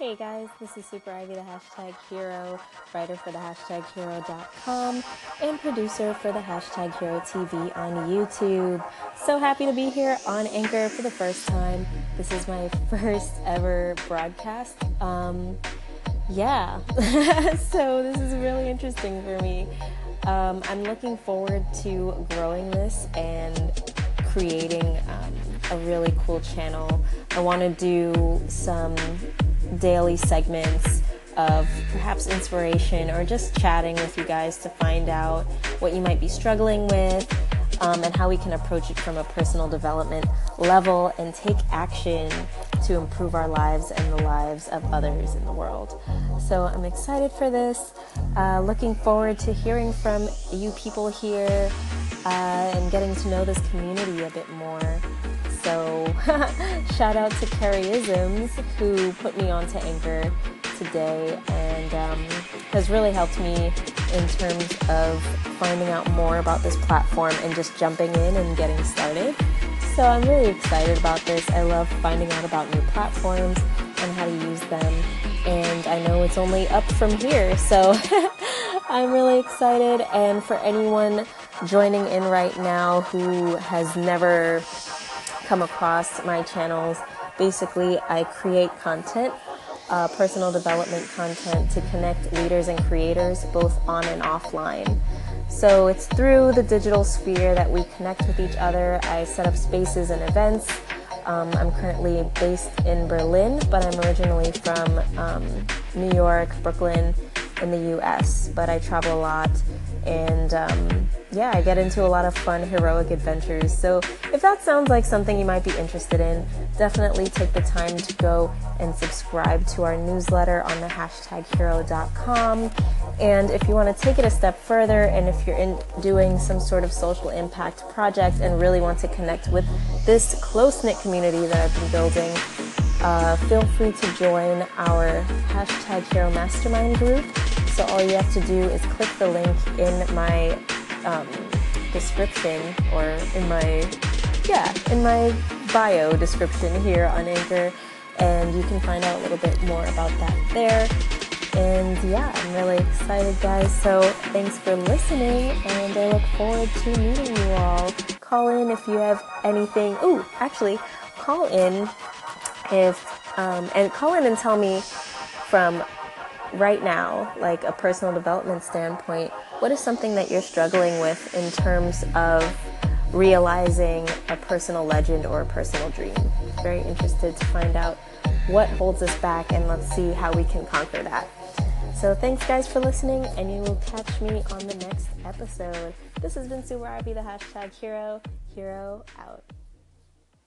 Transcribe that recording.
Hey guys, this is Super Ivy, the hashtag hero, writer for the hashtag hero.com, and producer for the hashtag hero TV on YouTube. So happy to be here on Anchor for the first time. This is my first ever broadcast. Um, yeah, so this is really interesting for me. Um, I'm looking forward to growing this and creating um, a really cool channel. I want to do some daily segments of perhaps inspiration or just chatting with you guys to find out what you might be struggling with um, and how we can approach it from a personal development level and take action to improve our lives and the lives of others in the world. So I'm excited for this. Uh, looking forward to hearing from you people here uh, and getting to know this community a bit more. So, shout out to Carrieisms who put me onto Anchor today and um, has really helped me in terms of finding out more about this platform and just jumping in and getting started. So, I'm really excited about this. I love finding out about new platforms and how to use them. And I know it's only up from here. So, I'm really excited. And for anyone joining in right now who has never come across my channels, basically I create content, uh, personal development content to connect leaders and creators both on and offline. So it's through the digital sphere that we connect with each other. I set up spaces and events. Um, I'm currently based in Berlin, but I'm originally from um, New York, Brooklyn, in the US. But I travel a lot and um, yeah, I get into a lot of fun, heroic adventures. So if that sounds like something you might be interested in, definitely take the time to go and subscribe to our newsletter on the hashtag hero.com. And if you want to take it a step further, and if you're in doing some sort of social impact project and really want to connect with this close knit community that I've been building, uh, feel free to join our hashtag hero mastermind group. So all you have to do is click the link in my um, description or in my yeah in my bio description here on Anchor, and you can find out a little bit more about that there. And yeah, I'm really excited, guys. So thanks for listening, and I look forward to meeting you all. Call in if you have anything. Ooh, actually, call in if um, and call in and tell me from right now, like a personal development standpoint, what is something that you're struggling with in terms of realizing a personal legend or a personal dream? Very interested to find out what holds us back and let's see how we can conquer that. So thanks guys for listening and you will catch me on the next episode. This has been Super Ivy, the hashtag hero. Hero out.